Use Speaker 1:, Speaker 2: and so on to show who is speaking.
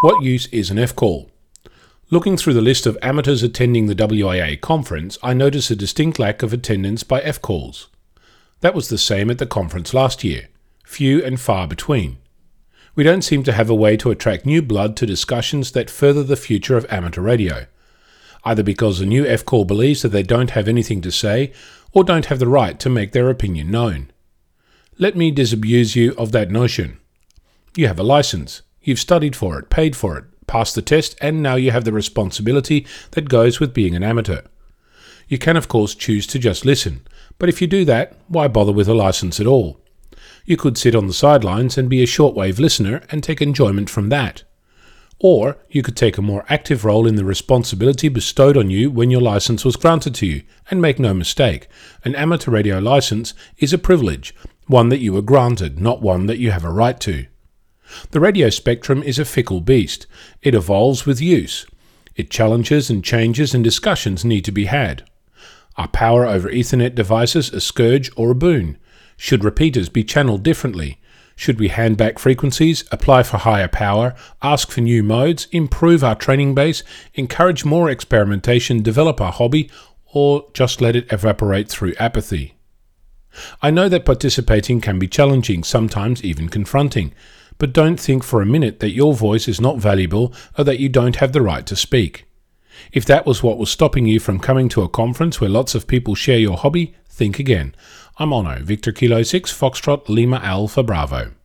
Speaker 1: What use is an F call? Looking through the list of amateurs attending the WIA conference, I notice a distinct lack of attendance by F calls. That was the same at the conference last year, few and far between. We don't seem to have a way to attract new blood to discussions that further the future of amateur radio, either because the new F call believes that they don't have anything to say or don't have the right to make their opinion known. Let me disabuse you of that notion. You have a license. You've studied for it, paid for it, passed the test, and now you have the responsibility that goes with being an amateur. You can, of course, choose to just listen, but if you do that, why bother with a license at all? You could sit on the sidelines and be a shortwave listener and take enjoyment from that. Or you could take a more active role in the responsibility bestowed on you when your license was granted to you. And make no mistake, an amateur radio license is a privilege, one that you were granted, not one that you have a right to. The radio spectrum is a fickle beast. It evolves with use. It challenges and changes, and discussions need to be had. Are power over Ethernet devices a scourge or a boon? Should repeaters be channeled differently? Should we hand back frequencies, apply for higher power, ask for new modes, improve our training base, encourage more experimentation, develop our hobby, or just let it evaporate through apathy? I know that participating can be challenging, sometimes even confronting but don't think for a minute that your voice is not valuable or that you don't have the right to speak. If that was what was stopping you from coming to a conference where lots of people share your hobby, think again. I'm Onno, Victor Kilo 6, Foxtrot, Lima Alpha Bravo.